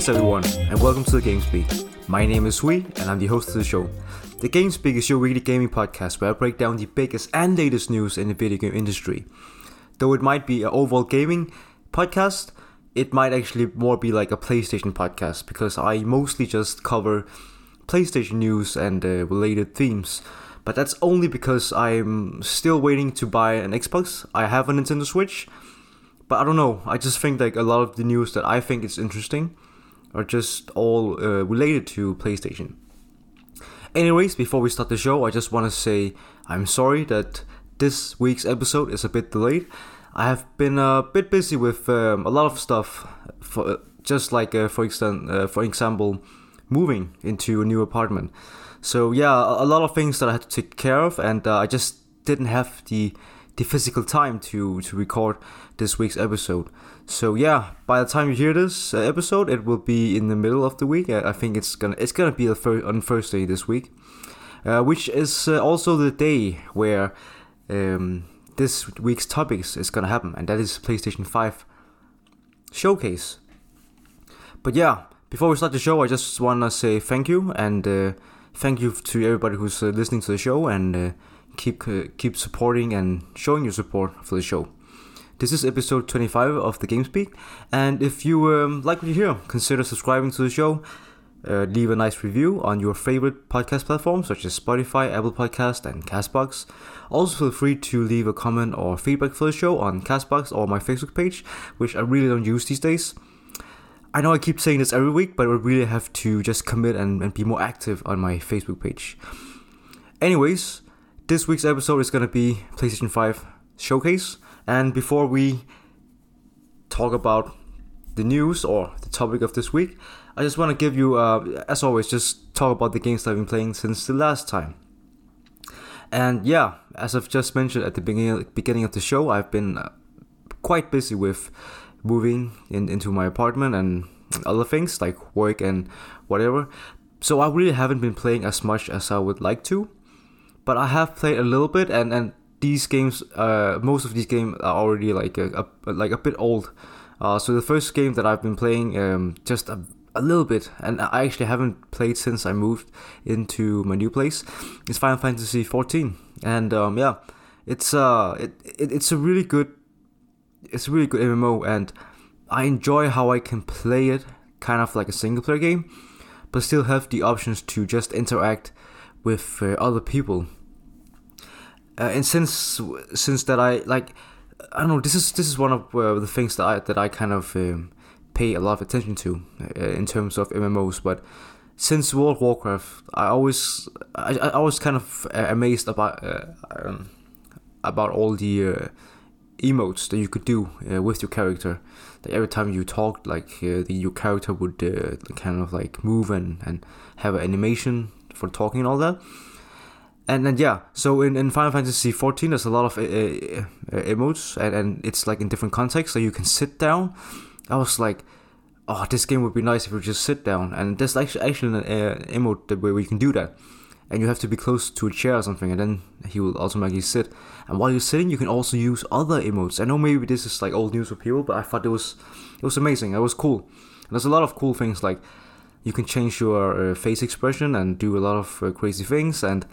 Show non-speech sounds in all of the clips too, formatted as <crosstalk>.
Greetings everyone, and welcome to the GameSpeak. My name is Sui, and I'm the host of the show. The GameSpeak is your weekly gaming podcast where I break down the biggest and latest news in the video game industry. Though it might be an overall gaming podcast, it might actually more be like a PlayStation podcast because I mostly just cover PlayStation news and uh, related themes. But that's only because I'm still waiting to buy an Xbox. I have a Nintendo Switch, but I don't know. I just think like a lot of the news that I think is interesting are just all uh, related to PlayStation. Anyways, before we start the show, I just want to say I'm sorry that this week's episode is a bit delayed. I have been a bit busy with um, a lot of stuff, for just like uh, for extent, uh, for example, moving into a new apartment. So yeah, a lot of things that I had to take care of, and uh, I just didn't have the the physical time to to record this week's episode. So yeah, by the time you hear this uh, episode, it will be in the middle of the week. I think it's gonna it's gonna be on Thursday this week, uh, which is uh, also the day where um, this week's topics is gonna happen, and that is PlayStation Five showcase. But yeah, before we start the show, I just wanna say thank you and uh, thank you to everybody who's uh, listening to the show and uh, keep keep supporting and showing your support for the show. This is episode 25 of the GameSpeak, and if you um, like what you hear, consider subscribing to the show. Uh, leave a nice review on your favorite podcast platforms such as Spotify, Apple Podcast, and Castbox. Also, feel free to leave a comment or feedback for the show on Castbox or my Facebook page, which I really don't use these days. I know I keep saying this every week, but I really have to just commit and, and be more active on my Facebook page. Anyways, this week's episode is going to be PlayStation 5 Showcase. And before we talk about the news or the topic of this week, I just want to give you, uh, as always, just talk about the games that I've been playing since the last time. And yeah, as I've just mentioned at the beginning of the show, I've been uh, quite busy with moving in, into my apartment and other things like work and whatever. So I really haven't been playing as much as I would like to, but I have played a little bit, and and these games, uh, most of these games are already like a, a like a bit old. Uh, so the first game that I've been playing, um, just a, a little bit, and I actually haven't played since I moved into my new place, is Final Fantasy 14, and um, yeah, it's uh, it, it it's a really good it's a really good MMO, and I enjoy how I can play it kind of like a single player game, but still have the options to just interact with uh, other people. Uh, and since since that I like, I don't know. This is this is one of uh, the things that I that I kind of um, pay a lot of attention to uh, in terms of MMOs, but. Since World of Warcraft, I always, I, I was kind of uh, amazed about, uh, um, about all the emotes that you could do uh, with your character. That every time you talked, like uh, the, your character would uh, kind of like move and, and have an animation for talking and all that. And then yeah, so in, in Final Fantasy 14, there's a lot of uh, uh, uh, emotes, and, and it's like in different contexts, so you can sit down. I was like, oh, this game would be nice if you just sit down. And there's actually actually an emote that where you can do that and you have to be close to a chair or something, and then he will automatically sit. And while you're sitting, you can also use other emotes. I know maybe this is like old news for people, but I thought it was it was amazing. It was cool. And there's a lot of cool things like you can change your uh, face expression and do a lot of uh, crazy things, and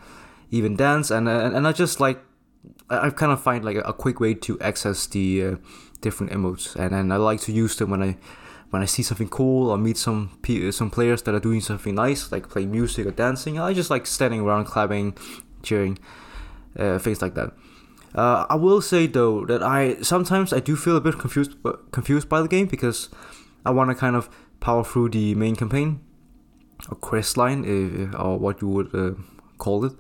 even dance. And and, and I just like I, kind of find like a, quick way to access the uh, different emotes, and and I like to use them when I when I see something cool or meet some some players that are doing something nice, like playing music or dancing, I just like standing around, clapping, cheering, uh, things like that. Uh, I will say though that I sometimes I do feel a bit confused confused by the game because I want to kind of power through the main campaign or quest line uh, or what you would uh, call it,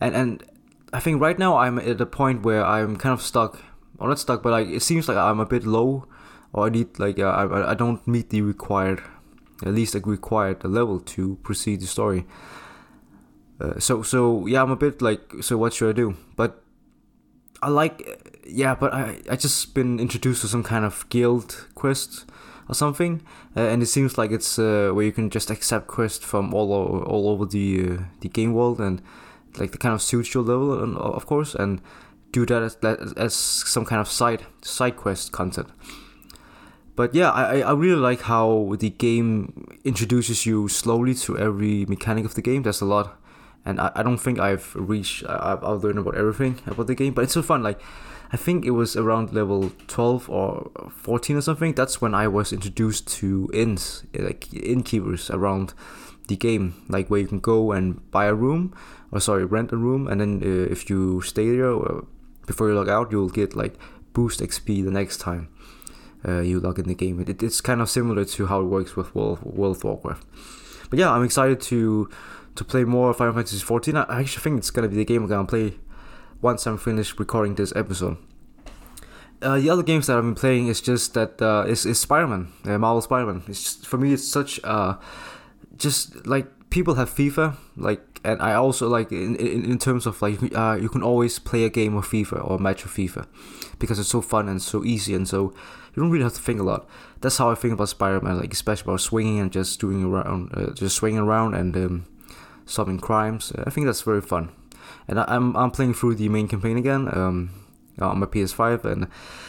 and and I think right now I'm at a point where I'm kind of stuck, or not stuck, but like it seems like I'm a bit low or I need like uh, I I don't meet the required at least a required level to proceed the story. Uh, so so yeah, I'm a bit like so what should I do? But I like yeah, but I I just been introduced to some kind of guild quest or something, uh, and it seems like it's uh, where you can just accept quests from all over, all over the uh, the game world and like the kind of suits your level, and, of course, and do that as, as some kind of side side quest content. but yeah, I, I really like how the game introduces you slowly to every mechanic of the game. There's a lot, and I, I don't think I've reached, I, I've learned about everything about the game, but it's so fun. Like, I think it was around level 12 or 14 or something. That's when I was introduced to inns, like innkeepers around the game, like where you can go and buy a room, or sorry, rent a room, and then uh, if you stay there uh, before you log out, you'll get like boost XP the next time uh, you log in the game. It, it's kind of similar to how it works with World, World of Warcraft. But yeah, I'm excited to to play more Final Fantasy 14. I actually think it's gonna be the game I'm gonna play once I'm finished recording this episode. Uh, the other games that I've been playing is just that uh, is, is Spider-Man, uh, Marvel Spider-Man. It's just, for me, it's such uh, just like people have FIFA, like, and I also like in, in, in terms of like uh, you can always play a game of FIFA or a match of FIFA because it's so fun and so easy and so you don't really have to think a lot. That's how I think about Spider-Man, like especially about swinging and just doing around, uh, just swinging around and um, solving crimes. I think that's very fun. And I, am I'm, I'm playing through the main campaign again um, on my PS5, and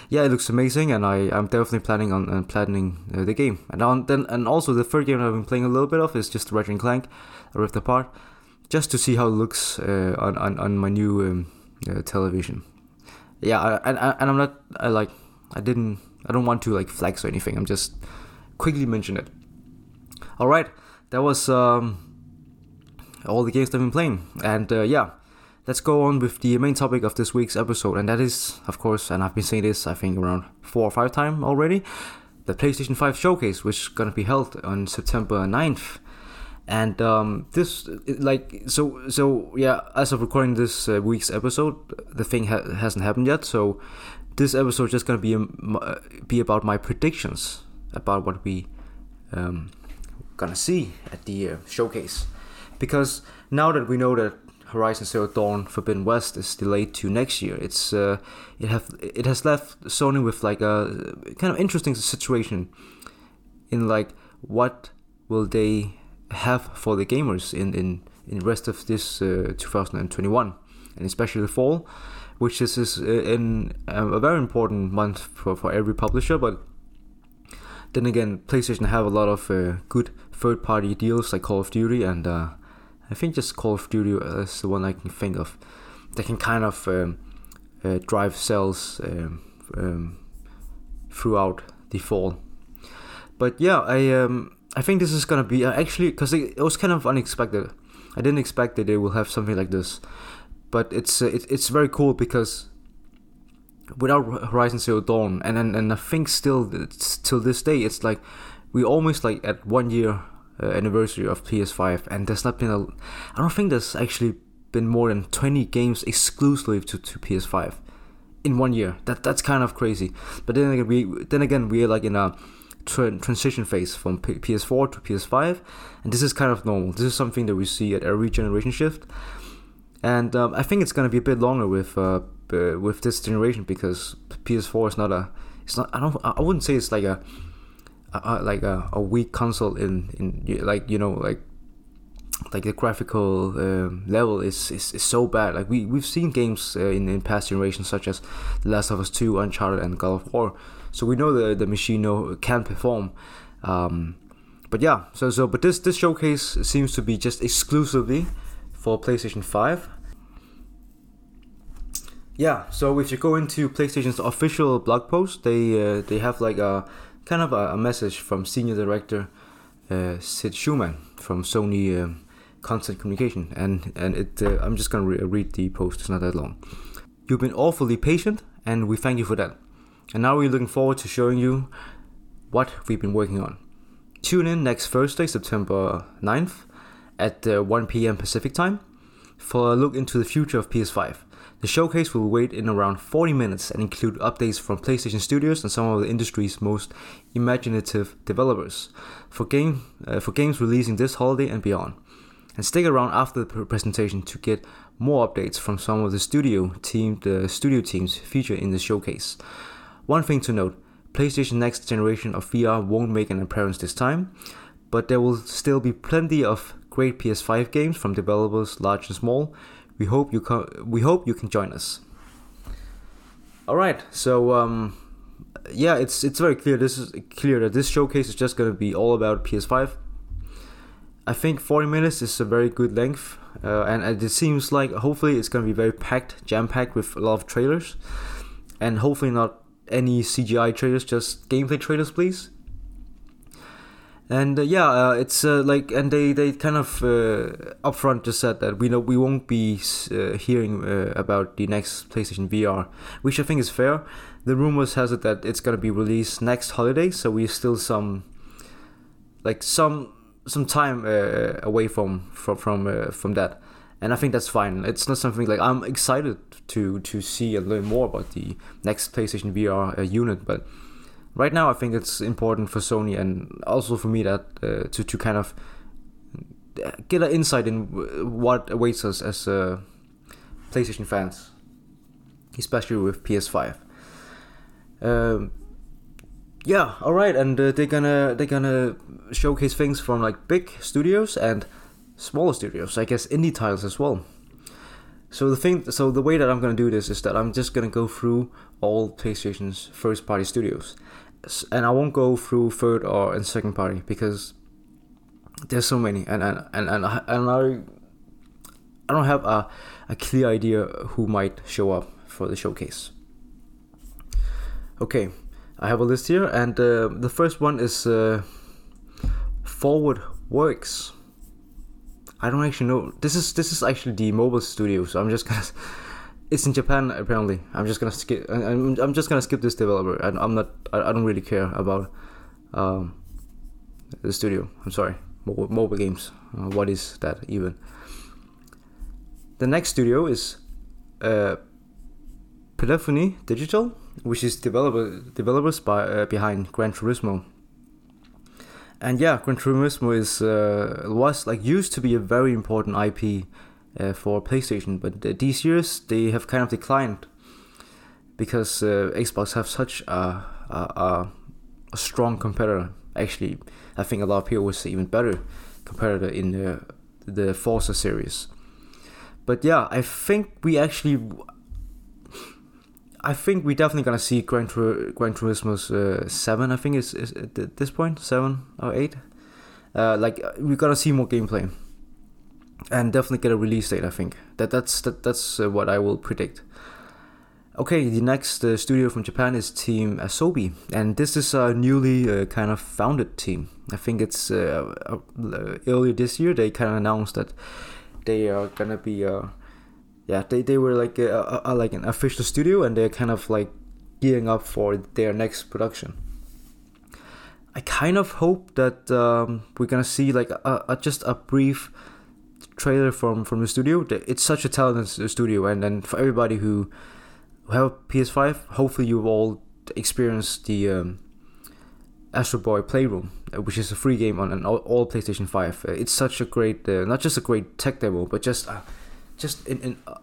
yeah, it looks amazing. And I I'm definitely planning on, on planning uh, the game. And on, then and also the third game I've been playing a little bit of is just Ratchet and Clank, Rift Apart, just to see how it looks uh, on, on on my new um, uh, television. Yeah, and and I'm not I like I didn't I don't want to like flex or anything. I'm just quickly mention it. All right, that was um, all the games I've been playing, and uh, yeah, let's go on with the main topic of this week's episode, and that is, of course, and I've been saying this I think around four or five times already, the PlayStation 5 showcase, which is gonna be held on September 9th. And um, this, like, so, so yeah. As of recording this uh, week's episode, the thing ha- hasn't happened yet. So this episode is just gonna be um, uh, be about my predictions about what we um, gonna see at the uh, showcase, because now that we know that Horizon Zero Dawn Forbidden West is delayed to next year, it's uh, it have it has left Sony with like a kind of interesting situation in like what will they have for the gamers in in in the rest of this uh, 2021 and especially the fall which is, is uh, in um, a very important month for, for every publisher. But then again, PlayStation have a lot of uh, good third party deals like Call of Duty, and uh, I think just Call of Duty is the one I can think of that can kind of um, uh, drive sales um, um, throughout the fall. But yeah, I um, I think this is gonna be uh, actually because it, it was kind of unexpected. I didn't expect that they will have something like this but it's uh, it, it's very cool because without Horizon Zero Dawn, and and, and I think still till this day, it's like we almost like at one year uh, anniversary of PS5, and there's not been a. I don't think there's actually been more than 20 games exclusively to, to PS5 in one year. That that's kind of crazy. But then again, we then again we're like in a tra- transition phase from P- PS4 to PS5, and this is kind of normal. This is something that we see at every generation shift and um, I think it's gonna be a bit longer with uh, uh, with this generation because PS4 is not a it's not I don't I wouldn't say it's like a, like a, a weak console in in like you know like like the graphical um, level is, is, is so bad. Like we we've seen games uh, in in past generations such as The Last of Us Two, Uncharted, and God of War, so we know the the machine know, can perform. Um, but yeah, so so but this this showcase seems to be just exclusively for PlayStation 5. Yeah, so if you go into PlayStation's official blog post, they uh, they have like a kind of a, a message from senior director uh, Sid Shuman from Sony um, Content Communication, and and it uh, I'm just gonna re- read the post. It's not that long. You've been awfully patient, and we thank you for that. And now we're looking forward to showing you what we've been working on. Tune in next Thursday, September 9th at uh, 1 p.m. Pacific time for a look into the future of PS5. The showcase will wait in around 40 minutes and include updates from PlayStation Studios and some of the industry's most imaginative developers for game uh, for games releasing this holiday and beyond. And stick around after the presentation to get more updates from some of the studio team the studio teams featured in the showcase. One thing to note, PlayStation next generation of VR won't make an appearance this time, but there will still be plenty of great PS5 games from developers large and small. We hope you co- we hope you can join us. All right, so um, yeah, it's it's very clear. This is clear that this showcase is just gonna be all about PS5. I think 40 minutes is a very good length, uh, and, and it seems like hopefully it's gonna be very packed, jam packed with a lot of trailers, and hopefully not any CGI trailers, just gameplay trailers, please. And uh, yeah, uh, it's uh, like, and they they kind of uh, upfront just said that we know we won't be uh, hearing uh, about the next PlayStation VR, which I think is fair. The rumors has it that it's gonna be released next holiday, so we're still some, like some some time away from from from from that, and I think that's fine. It's not something like I'm excited to to see and learn more about the next PlayStation VR unit, but right now I think it's important for Sony and also for me that uh, to to kind of get an insight in what awaits us as uh, PlayStation fans, especially with PS5. Um, yeah, all right, and uh, they're gonna they're gonna showcase things from like big studios and smaller studios, I guess indie titles as well. So the thing, so the way that I'm gonna do this is that I'm just gonna go through all PlayStation's first party studios and I won't go through third or and second party because there's so many, and and and and, I, and I I don't have a a clear idea who might show up for the showcase. Okay, I have a list here, and uh, the first one is uh, Forward Works. I don't actually know. This is this is actually the mobile studio, so I'm just gonna <laughs> it's in Japan apparently. I'm just gonna skip. I'm, I'm just gonna skip this developer. and I'm not. I, I don't really care about um, the studio. I'm sorry. Mobile, mobile games. Uh, what is that even? The next studio is uh, Polyphony Digital, which is developer developers by uh, behind Gran Turismo. And yeah, Gran Turismo is uh, was like used to be a very important IP uh, for PlayStation, but uh, these years they have kind of declined because uh, Xbox have such a, a, a, strong competitor. Actually, I think a lot of people would say even better competitor in the the Forza series. But yeah, I think we actually. I think we're definitely gonna see Gran, Tur- Gran uh, seven. I think is is at this point seven or eight. Uh, like we're gonna see more gameplay and definitely get a release date. I think that that's that, that's uh, what I will predict. Okay, the next uh, studio from Japan is Team Asobi, and this is a newly uh, kind of founded team. I think it's uh, uh, earlier this year they kind of announced that they are gonna be uh, yeah they, they were like a, a, like an official studio and they're kind of like gearing up for their next production. I kind of hope that um, we're gonna see like a, a, just a brief trailer from from the studio. It's such a talented studio, and then for everybody who have PS5, hopefully you've all experienced the um, Astro Bot Playroom, uh, which is a free game on all, PlayStation 5. Uh, it's such a great, uh, not just a great tech demo, but just uh, just in, in uh,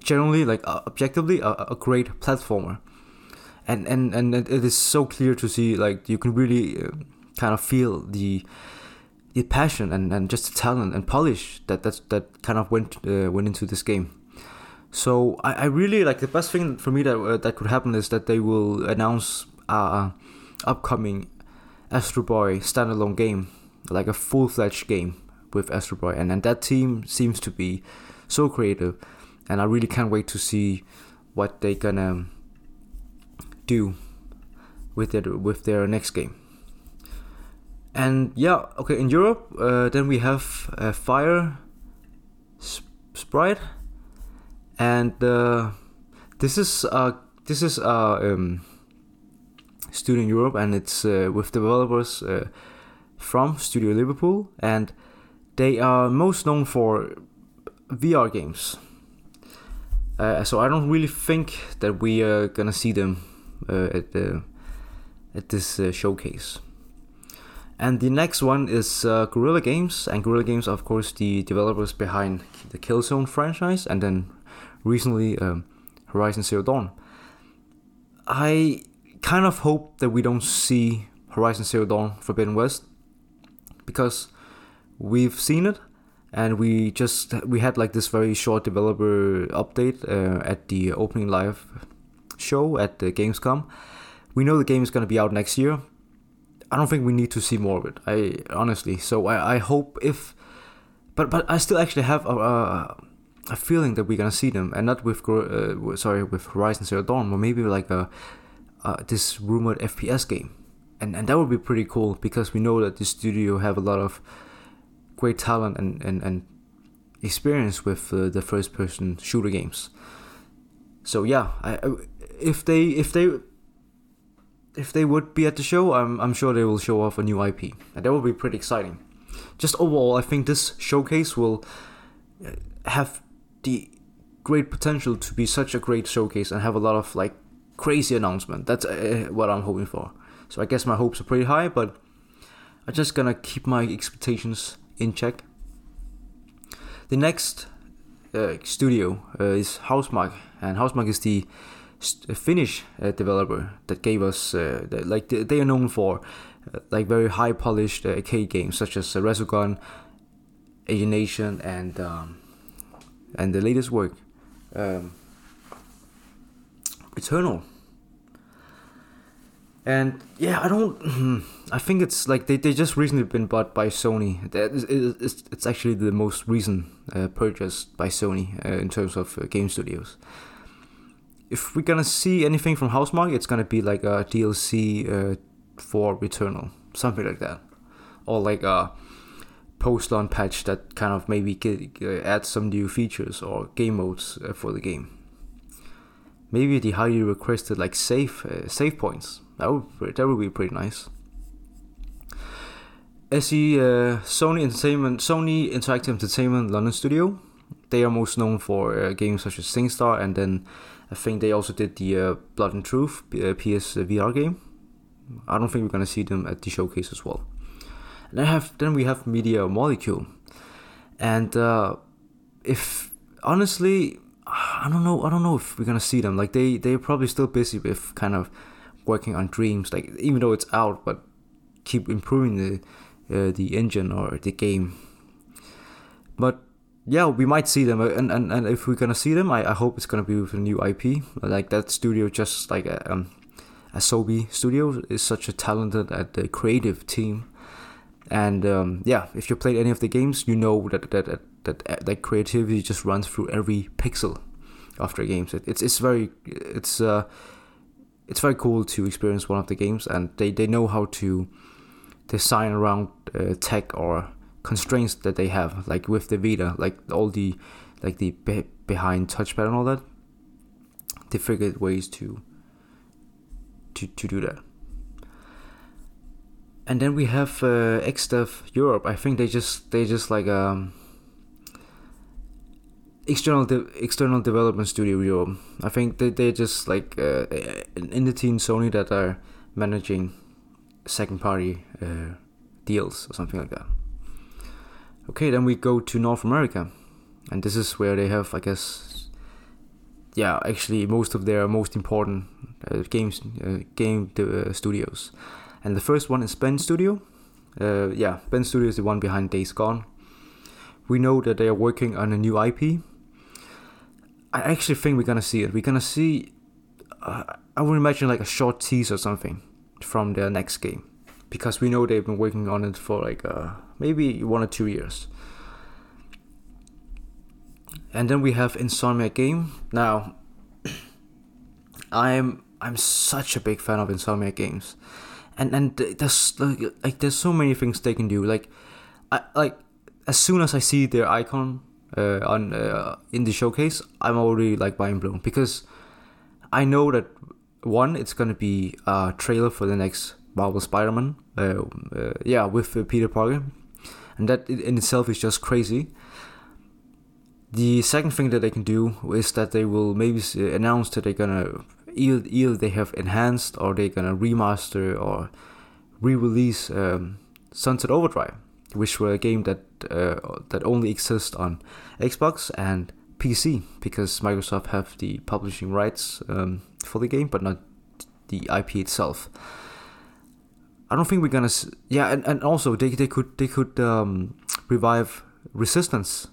generally like uh, objectively a, a, great platformer. And, and and it is so clear to see like you can really kind of feel the the passion and, and just the talent and polish that that that kind of went uh, went into this game. So I, I really like the best thing for me that uh, that could happen is that they will announce a upcoming Astro Bot standalone game, like a full fledged game with Astro Bot, and and that team seems to be so creative, and I really can't wait to see what they gonna do with their with their next game and yeah okay in europe uh, then we have uh, fire Sp- sprite and uh, this is uh this is uh um, studio in europe and it's uh, with developers uh, from studio liverpool and they are most known for vr games. Uh, so i don't really think that we are gonna see them at the at this showcase and the next one is uh, Guerrilla Games, and Guerrilla Games, of course, the developers behind the Killzone franchise, and then recently um, Horizon Zero Dawn. I kind of hope that we don't see Horizon Zero Dawn Forbidden West because we've seen it and we just we had like this very short developer update uh, at the opening live show at the Gamescom we know the game is going to be out next year. I don't think we need to see more of it. I honestly. So I, I hope if, but but I still actually have a, a, a feeling that we're gonna see them, and not with uh, sorry with Horizon Zero Dawn, but maybe like a this rumored FPS game, and and that would be pretty cool because we know that the studio have a lot of great talent and and, and experience with uh, the first person shooter games. So yeah, I, if they if they if they would be at the show, I'm I'm sure they will show off a new IP, and that will be pretty exciting. Just overall, I think this showcase will uh, have the great potential to be such a great showcase and have a lot of like crazy announcement. That's uh, what I'm hoping for. So I guess my hopes are pretty high, but I'm just gonna keep my expectations in check. The next uh, studio uh, is Housemarque, and Housemarque is the Finnish uh, developer that gave us uh, the, like they, are known for uh, like very high polished arcade games such as Resogun, Alienation, and um, and the latest work, um, Returnal. And yeah, I don't. <clears throat> I think it's like they, they just recently been bought by Sony. It's, it's actually the most recent uh, purchase by Sony uh, in terms of uh, game studios if we're gonna see anything from Housemarque, it's gonna be like a DLC uh, for Returnal, something like that, or like a post-launch patch that kind of maybe get, uh, add some new features or game modes uh, for the game. Maybe the highly requested like save uh, save points. That would that would be pretty nice. SE uh, Sony Entertainment, Sony Interactive Entertainment London Studio. They are most known for uh, games such as SingStar and then I think they also did the uh, Blood and Truth uh, PS VR game. I don't think we're gonna see them at the showcase as well. And then have then we have Media Molecule, and uh, if honestly, I don't know. I don't know if we're gonna see them. Like they they're probably still busy with kind of working on dreams. Like even though it's out, but keep improving the uh, the engine or the game. But yeah, we might see them, uh, and, and, and if we're gonna see them, I, I hope it's gonna be with a new IP. Like that studio, just like a, uh, um, Asobi Studio is such a talented and uh, creative team, and um, yeah, if you played any of the games, you know that that that that, that creativity just runs through every pixel of their games. It, it's it's very it's uh it's very cool to experience one of the games, and they they know how to design around uh, tech or constraints that they have, like with the Vita, like all the like the be- behind touchpad and all that. They figured ways to to to do that. And then we have uh, XDev Europe. I think they just they just like um external de- external development studio Europe. I think they they just like uh, in the team Sony that are managing second party uh, deals or something like that. Okay, then we go to North America, and this is where they have, I guess, yeah, actually most of their most important uh, games, uh, game uh, studios, and the first one is Bend Studio. Uh, yeah, Bend Studio is the one behind Days Gone. We know that they are working on a new IP. I actually think we're gonna see it. We're gonna see. Uh, I would imagine like a short tease or something from their next game because we know they've been working on it for like uh, maybe one or two years. And then we have Insomniac Game. Now, <clears throat> I'm I'm such a big fan of Insomniac games, and and there's like, like there's so many things they can do. Like, I like as soon as I see their icon uh, on uh, in the showcase, I'm already like mind blown because I know that one, it's gonna be a trailer for the next Marvel Spider-Man. Uh, uh, yeah, with uh, Peter Parker, and that in itself is just crazy. The second thing that they can do is that they will maybe announce that they're gonna either, either they have enhanced or they're gonna remaster or re-release um, Sunset Overdrive, which were a game that uh, that only exists on Xbox and PC because Microsoft have the publishing rights um, for the game, but not the IP itself. I don't think we're gonna. Yeah, and, and also they they could they could um, revive Resistance,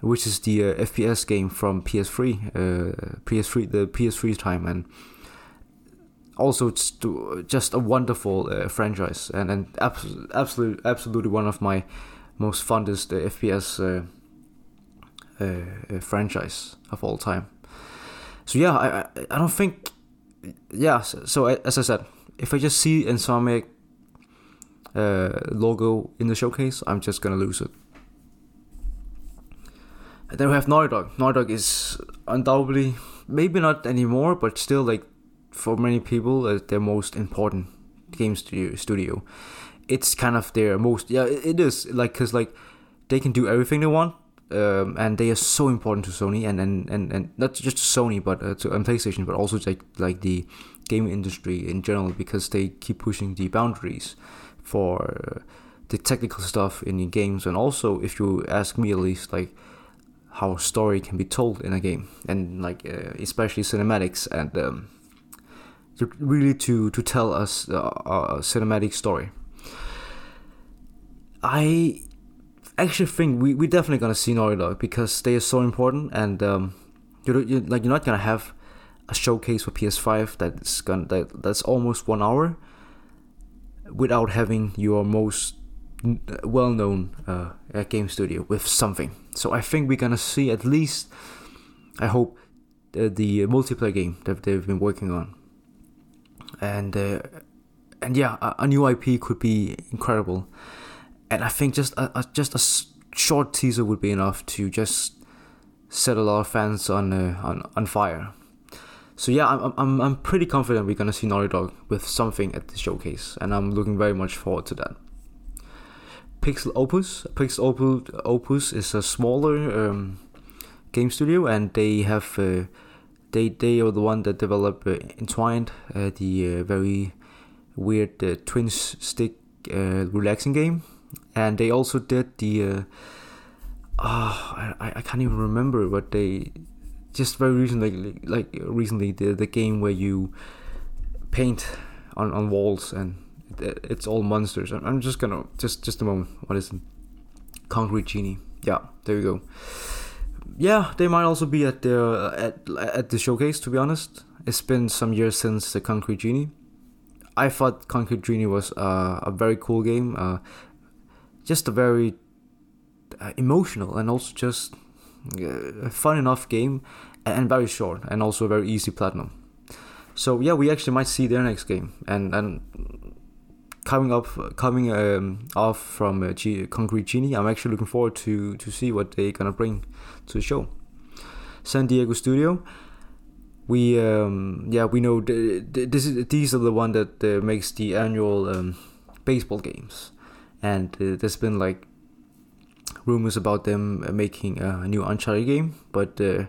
which is the uh, FPS game from PS3, uh, PS3 the PS3 time, and also it's just a wonderful uh, franchise and and absolutely absolutely absolutely one of my most fondest uh, FPS uh, uh, franchise of all time. So yeah, I I, I don't think yeah. So, so, as I said, if I just see Insomniac uh, logo in the showcase, I'm just gonna lose it. And then we have Naughty Dog. Naughty Dog is undoubtedly maybe not anymore, but still like for many people uh, their most important game studio. Studio, it's kind of their most yeah it is like because like they can do everything they want. Um, and they are so important to Sony and, and, and, and not just to Sony but uh, to um, PlayStation but also like like the game industry in general because they keep pushing the boundaries for uh, the technical stuff in the games and also if you ask me at least like how a story can be told in a game and like uh, especially cinematics and um, really to to tell us a, a cinematic story. I actually think we we definitely gonna see Naughty Dog because they are so important and um, you you like you're not gonna have a showcase for PS5 that's gonna that, that's almost one hour without having your most well-known uh, game studio with something. So I think we're gonna see at least, I hope, uh, the multiplayer game that they've been working on, and uh, and yeah, a, a, new IP could be incredible, and I think just a, a just a short teaser would be enough to just set a lot of fans on uh, on on fire. So yeah, I'm I'm I'm pretty confident we're gonna see Naughty Dog with something at the showcase, and I'm looking very much forward to that. Pixelopus, Pixel Opus, Opus is a smaller um, game studio, and they have uh, they they are the one that developed uh, Entwined, uh, the uh, very weird uh, twin stick uh, relaxing game, and they also did the. oh, I I can't even remember what they just very recently, like recently, the the game where you paint on, on walls and it's all monsters. I'm just gonna just just a moment. What is it? Concrete Genie. Yeah, there you go. Yeah, they might also be at the at at the showcase. To be honest, it's been some years since the Concrete Genie. I thought Concrete Genie was uh, a very cool game. Uh, just a very uh, emotional and also just a fun enough game and very short and also very easy platinum. So yeah, we actually might see their next game and and coming up coming um, off from uh, G- Concrete Genie, I'm actually looking forward to to see what they're gonna bring to the show. San Diego Studio. We um, yeah we know th- th- this is these are the one that uh, makes the annual um, baseball games, and uh, there's been like rumors about them making a new Uncharted game, but uh,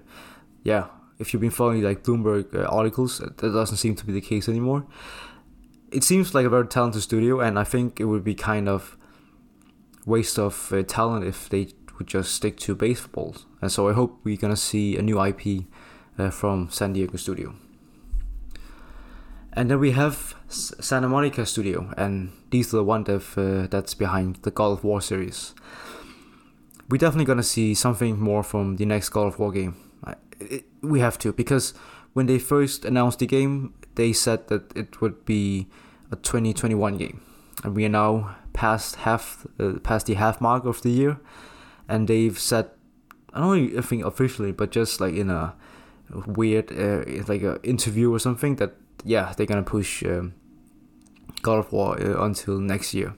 yeah, if you've been following like Bloomberg uh, articles, that doesn't seem to be the case anymore. It seems like a very talented studio, and I think it would be kind of waste of uh, talent if they would just stick to baseballs. And so I hope we're gonna see a new IP uh, from San Diego Studio. And then we have Santa Monica Studio, and these are the one that, uh, that's behind the God of War series we're definitely gonna see something more from the next God of War game. It, we have to because when they first announced the game, they said that it would be a 2021 game, and we are now past half uh, past the half mark of the year, and they've said I don't think officially, but just like in a weird uh, like a interview or something that yeah they're gonna push um, God of War uh, until next year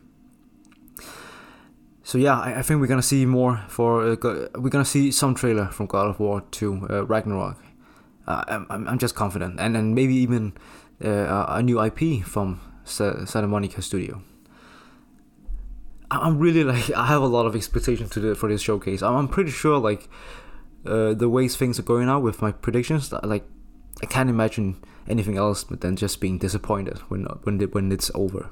so yeah, I, I, think we're gonna see more for uh, we're gonna see some trailer from God of War 2 uh, Ragnarok. Uh, I'm, I'm just confident, and then maybe even uh, a new IP from Santa Monica Studio. I'm really <laughs> like I have a lot of expectations to for this showcase. I'm, I'm pretty sure like uh, the ways things are going now with my predictions, like I can't imagine anything else but than just being disappointed when when when it's over.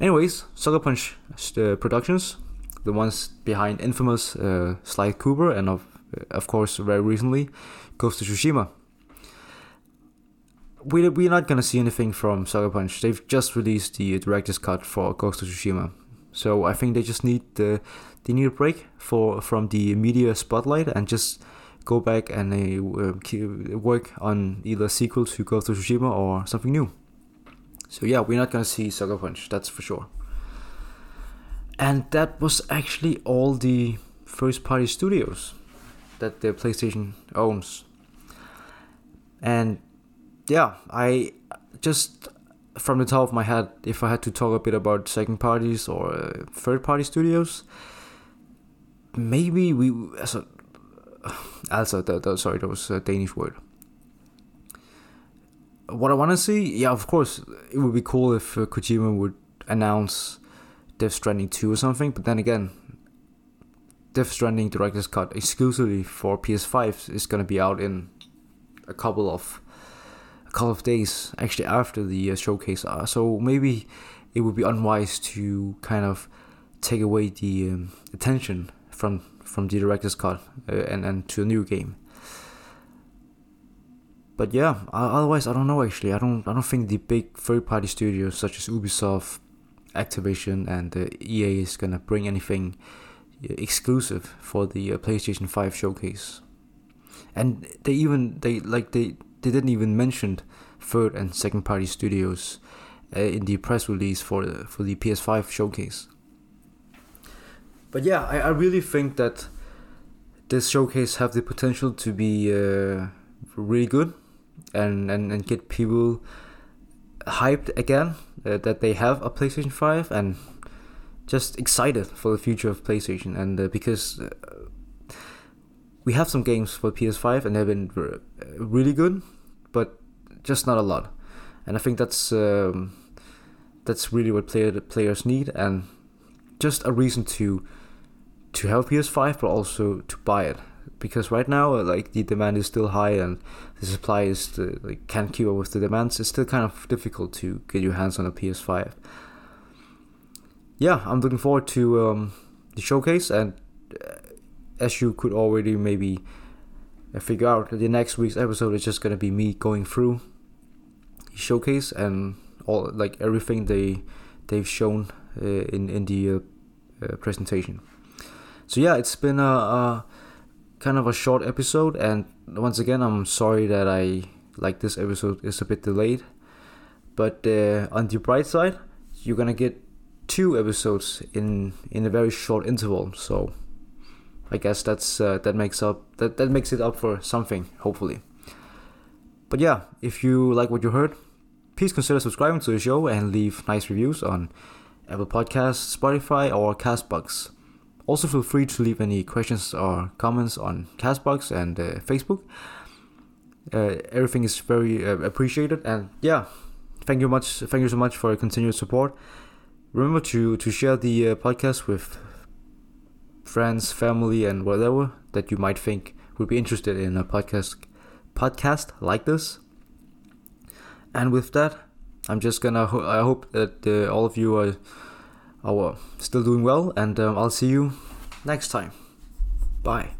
Anyways, Sucker Punch uh, Productions, the ones behind Infamous, uh, Sly Cooper, and of of course very recently, Ghost of Tsushima. We we're not gonna see anything from Sucker Punch. They've just released the director's cut for Ghost of Tsushima, so I think they just need the they need a break for from the media spotlight and just go back and uh, work on either sequel to Ghost of Tsushima or something new. So yeah, we're not gonna see Sucker Punch, that's for sure. And that was actually all the first party studios that the PlayStation owns. And yeah, I just from the top of my head, if I had to talk a bit about second parties or uh, third party studios, maybe we also, <sighs> also the, the, sorry, that was a Danish word. What I want to see, yeah, of course, it would be cool if uh, Kojima would announce Death Stranding 2 or something, but then again, Death Stranding Director's Cut exclusively for PS5 is going to be out in a couple of a couple of days actually after the uh, showcase. Uh, so maybe it would be unwise to kind of take away the um, attention from from the director's cut uh, and and to a new game. But yeah, otherwise I don't know actually. I don't I don't think the big third party studios such as Ubisoft, Activision, and uh, EA is gonna bring anything uh, exclusive for the uh, PlayStation Five showcase. And they even they like they they didn't even mention third and second party studios uh, in the press release for the for the PS5 showcase. But yeah, I, I really think that this showcase have the potential to be uh, really good and, and, and get people hyped again uh, that they have a PlayStation 5 and just excited for the future of PlayStation. And uh, because uh, we have some games for PS5 and they've been really good but just not a lot. And I think that's um, that's really what player, players need and just a reason to to have PS5 but also to buy it because right now uh, like the demand is still high and the supply is still, like can't keep up with the demands. It's still kind of difficult to get your hands on a PS5 yeah I'm looking forward to um, the showcase and uh, as you could already maybe uh, figure out the next week's episode is just gonna be me going through the showcase and all like everything they they've shown uh, in in the uh, uh, presentation. So yeah it's been a kind of a short episode, and once again, I'm sorry that I like this episode is a bit delayed. But uh, on the bright side, you're gonna get two episodes in in a very short interval. So I guess that's uh, that makes up that that makes it up for something, hopefully. But yeah, if you like what you heard, please consider subscribing to the show and leave nice reviews on Apple Podcasts, Spotify, or Castbox. Also, feel free to leave any questions or comments on Castbox and uh, Facebook. Uh, everything is very uh, appreciated, and yeah, thank you much. Thank you so much for your continued support. Remember to to share the uh, podcast with friends, family, and whatever that you might think would be interested in a podcast podcast like this. And with that, I'm just gonna. Ho- I hope that uh, all of you are are still doing well, and um, I'll see you next time. Bye.